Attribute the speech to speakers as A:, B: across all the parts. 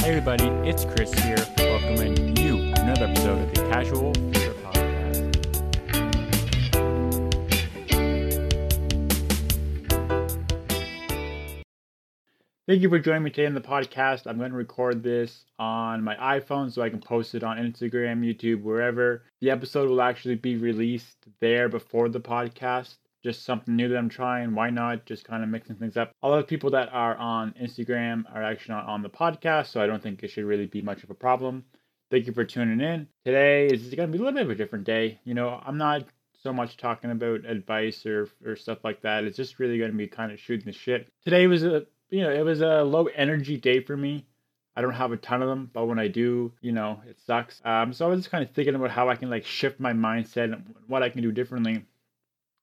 A: Hey everybody, it's Chris here, welcoming you to another episode of the Casual Flipper Podcast. Thank you for joining me today on the podcast. I'm going to record this on my iPhone so I can post it on Instagram, YouTube, wherever. The episode will actually be released there before the podcast. Just something new that I'm trying. Why not? Just kind of mixing things up. A lot of people that are on Instagram are actually not on the podcast, so I don't think it should really be much of a problem. Thank you for tuning in. Today is going to be a little bit of a different day. You know, I'm not so much talking about advice or, or stuff like that. It's just really going to be kind of shooting the shit. Today was a you know, it was a low energy day for me. I don't have a ton of them, but when I do, you know, it sucks. Um, so I was just kind of thinking about how I can like shift my mindset and what I can do differently.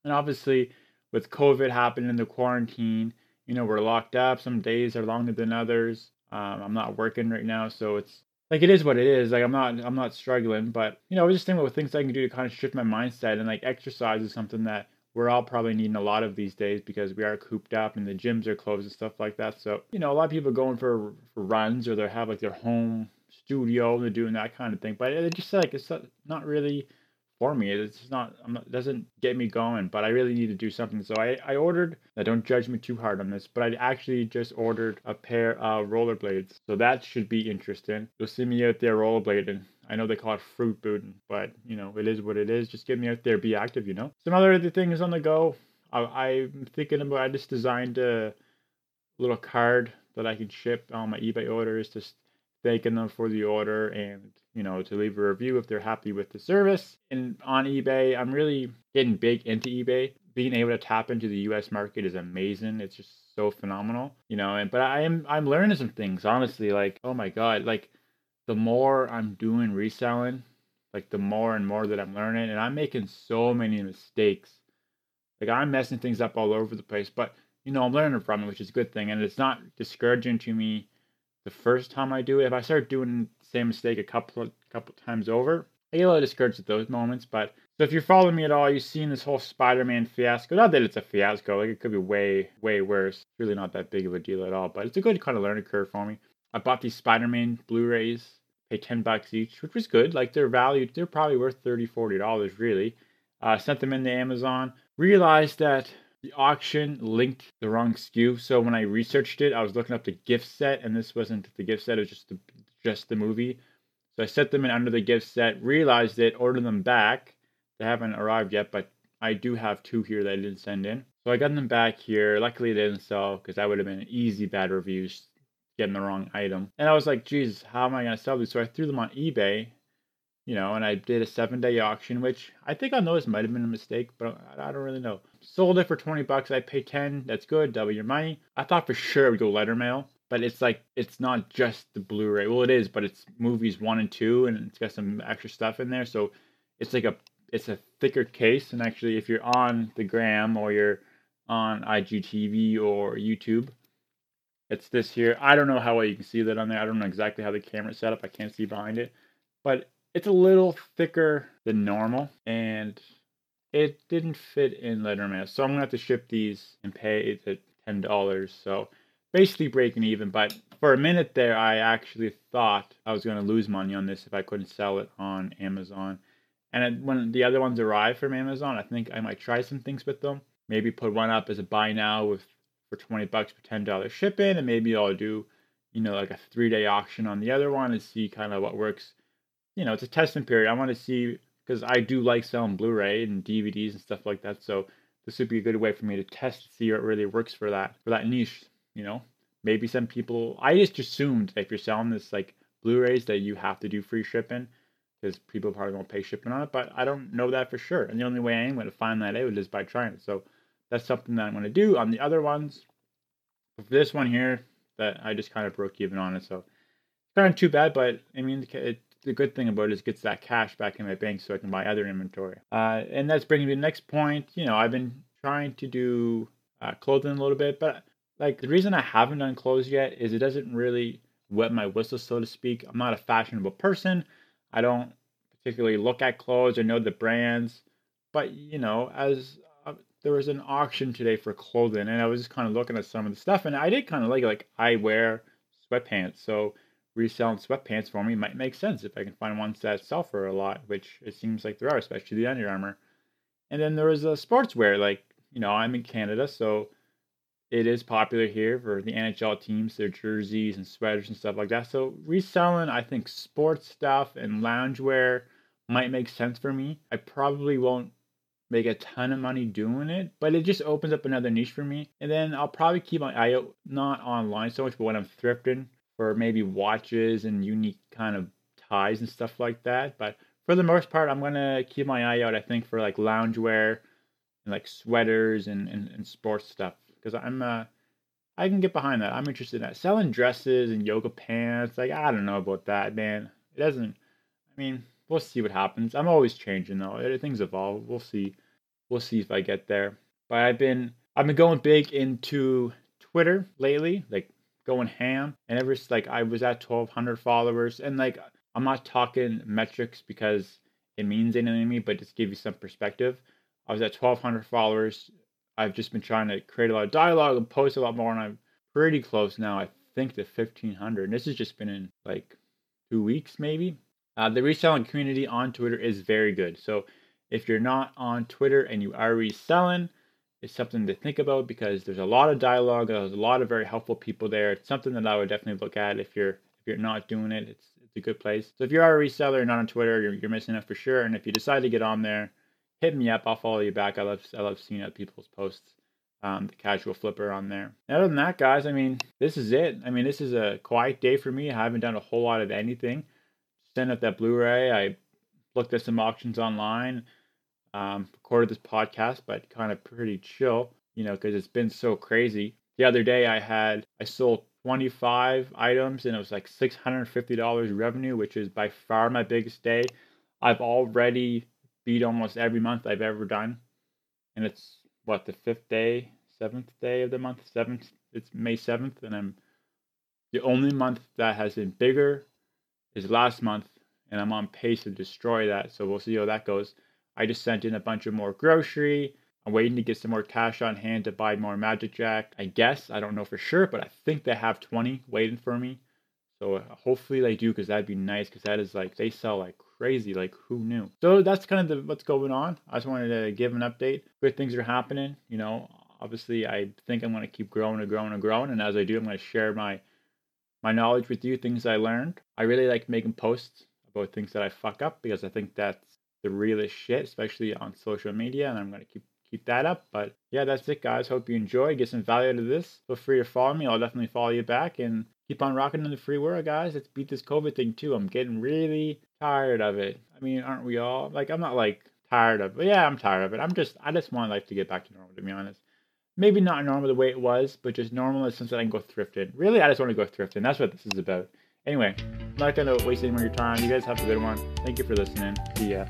A: And obviously, with COVID happening in the quarantine, you know, we're locked up. Some days are longer than others. Um, I'm not working right now, so it's like it is what it is. Like I'm not I'm not struggling, but you know, I was just thinking about things I can do to kind of shift my mindset and like exercise is something that we're all probably needing a lot of these days because we are cooped up and the gyms are closed and stuff like that. So, you know, a lot of people are going for, for runs or they have like their home studio and they're doing that kind of thing. But it just like it's not really for me. It's not, not, it doesn't get me going, but I really need to do something. So I, I ordered, now don't judge me too hard on this, but I actually just ordered a pair of rollerblades. So that should be interesting. You'll see me out there rollerblading. I know they call it fruit booting, but you know, it is what it is. Just get me out there, be active, you know. Some other things on the go. I, am thinking about, I just designed a little card that I can ship on my eBay orders, just thanking them for the order and, you know, to leave a review if they're happy with the service. And on eBay, I'm really getting big into eBay. Being able to tap into the US market is amazing. It's just so phenomenal, you know, and but I am I'm learning some things, honestly, like, oh my god, like the more I'm doing reselling, like the more and more that I'm learning, and I'm making so many mistakes. Like I'm messing things up all over the place, but you know I'm learning from it, which is a good thing, and it's not discouraging to me the first time I do it. If I start doing the same mistake a couple couple times over, I get a little discouraged at those moments. But so if you're following me at all, you've seen this whole Spider-Man fiasco. Not that it's a fiasco, like it could be way way worse. It's really not that big of a deal at all, but it's a good kind of learning curve for me. I bought these Spider-Man Blu-rays, paid 10 bucks each, which was good. Like they're valued, they're probably worth 30 $40 really. Uh, sent them in into Amazon. Realized that the auction linked the wrong SKU. So when I researched it, I was looking up the gift set, and this wasn't the gift set, it was just the, just the movie. So I set them in under the gift set, realized it, ordered them back. They haven't arrived yet, but I do have two here that I didn't send in. So I got them back here. Luckily, they didn't sell because that would have been an easy bad reviews getting the wrong item. And I was like, Jesus, how am I going to sell these? So I threw them on eBay, you know, and I did a seven day auction, which I think on those might have been a mistake, but I don't really know. Sold it for 20 bucks. I paid 10. That's good. Double your money. I thought for sure it would go letter mail, but it's like, it's not just the Blu ray. Well, it is, but it's movies one and two, and it's got some extra stuff in there. So it's like a, it's a thicker case. And actually, if you're on the gram or you're on IGTV or YouTube, it's this here. I don't know how well you can see that on there. I don't know exactly how the camera's set up. I can't see behind it. But it's a little thicker than normal. And it didn't fit in letter mail. So I'm to have to ship these and pay it $10. So basically breaking even. But for a minute there, I actually thought I was to lose money on this if I couldn't sell it on Amazon. And when the other ones arrive from Amazon, I think I might try some things with them. Maybe put one up as a buy now with for 20 bucks for $10 shipping and maybe I'll do you know like a three day auction on the other one and see kind of what works you know it's a testing period I want to see because I do like selling Blu-ray and DVDs and stuff like that so this would be a good way for me to test see what really works for that for that niche you know maybe some people I just assumed if you're selling this like Blu-rays that you have to do free shipping because people probably won't pay shipping on it but I don't know that for sure and the only way I am going to find that out is by trying it so that's something that I'm going to do on the other ones. For this one here, that I just kind of broke even on it, so it's kind of too bad. But I mean, it, the good thing about it is it gets that cash back in my bank, so I can buy other inventory. Uh, and that's bringing me to the next point. You know, I've been trying to do uh, clothing a little bit, but like the reason I haven't done clothes yet is it doesn't really wet my whistle, so to speak. I'm not a fashionable person. I don't particularly look at clothes or know the brands. But you know, as there was an auction today for clothing, and I was just kind of looking at some of the stuff, and I did kind of like like I wear sweatpants, so reselling sweatpants for me might make sense if I can find ones that sell for a lot, which it seems like there are, especially the Under Armour. And then there was a uh, sportswear, like, you know, I'm in Canada, so it is popular here for the NHL teams, their jerseys and sweaters and stuff like that. So reselling, I think, sports stuff and loungewear might make sense for me. I probably won't make a ton of money doing it, but it just opens up another niche for me. And then I'll probably keep my eye out, not online so much, but when I'm thrifting for maybe watches and unique kind of ties and stuff like that. But for the most part, I'm gonna keep my eye out. I think for like loungewear and like sweaters and and, and sports stuff because I'm uh I can get behind that. I'm interested in that. Selling dresses and yoga pants, like I don't know about that, man. It doesn't. I mean, we'll see what happens. I'm always changing though. Things evolve. We'll see. We'll see if I get there. But I've been I've been going big into Twitter lately, like going ham. And ever like I was at 1,200 followers, and like I'm not talking metrics because it means anything to me, but just give you some perspective. I was at 1,200 followers. I've just been trying to create a lot of dialogue and post a lot more, and I'm pretty close now. I think to 1,500. And this has just been in like two weeks, maybe. Uh, the reselling community on Twitter is very good. So if you're not on Twitter and you are reselling, it's something to think about because there's a lot of dialogue. There's a lot of very helpful people there. It's something that I would definitely look at if you're if you're not doing it. It's it's a good place. So if you are a reseller and not on Twitter, you're, you're missing out for sure. And if you decide to get on there, hit me up. I'll follow you back. I love I love seeing other people's posts. Um, the casual flipper on there. other than that, guys, I mean, this is it. I mean, this is a quiet day for me. I haven't done a whole lot of anything sent up that Blu-ray. I looked at some auctions online, um, recorded this podcast, but kind of pretty chill, you know, because it's been so crazy. The other day, I had I sold 25 items and it was like $650 revenue, which is by far my biggest day. I've already beat almost every month I've ever done, and it's what the fifth day, seventh day of the month, seventh. It's May 7th, and I'm the only month that has been bigger is last month, and I'm on pace to destroy that. So we'll see how that goes. I just sent in a bunch of more grocery. I'm waiting to get some more cash on hand to buy more Magic Jack. I guess I don't know for sure, but I think they have 20 waiting for me. So uh, hopefully they do, because that'd be nice. Because that is like they sell like crazy. Like who knew? So that's kind of the, what's going on. I just wanted to give an update. Good things are happening. You know, obviously I think I'm going to keep growing and growing and growing. And as I do, I'm going to share my my knowledge with you, things I learned. I really like making posts about things that I fuck up because I think that's the realest shit, especially on social media, and I'm gonna keep keep that up. But yeah, that's it, guys. Hope you enjoy. Get some value out of this. Feel free to follow me. I'll definitely follow you back and keep on rocking in the free world, guys. Let's beat this COVID thing too. I'm getting really tired of it. I mean, aren't we all? Like, I'm not like tired of, it. yeah, I'm tired of it. I'm just, I just want life to get back to normal, to be honest maybe not normal the way it was, but just normal in the sense that I can go thrifting. Really, I just want to go thrifting. That's what this is about. Anyway, I'm not going to waste any more of your time. You guys have a good one. Thank you for listening. See ya.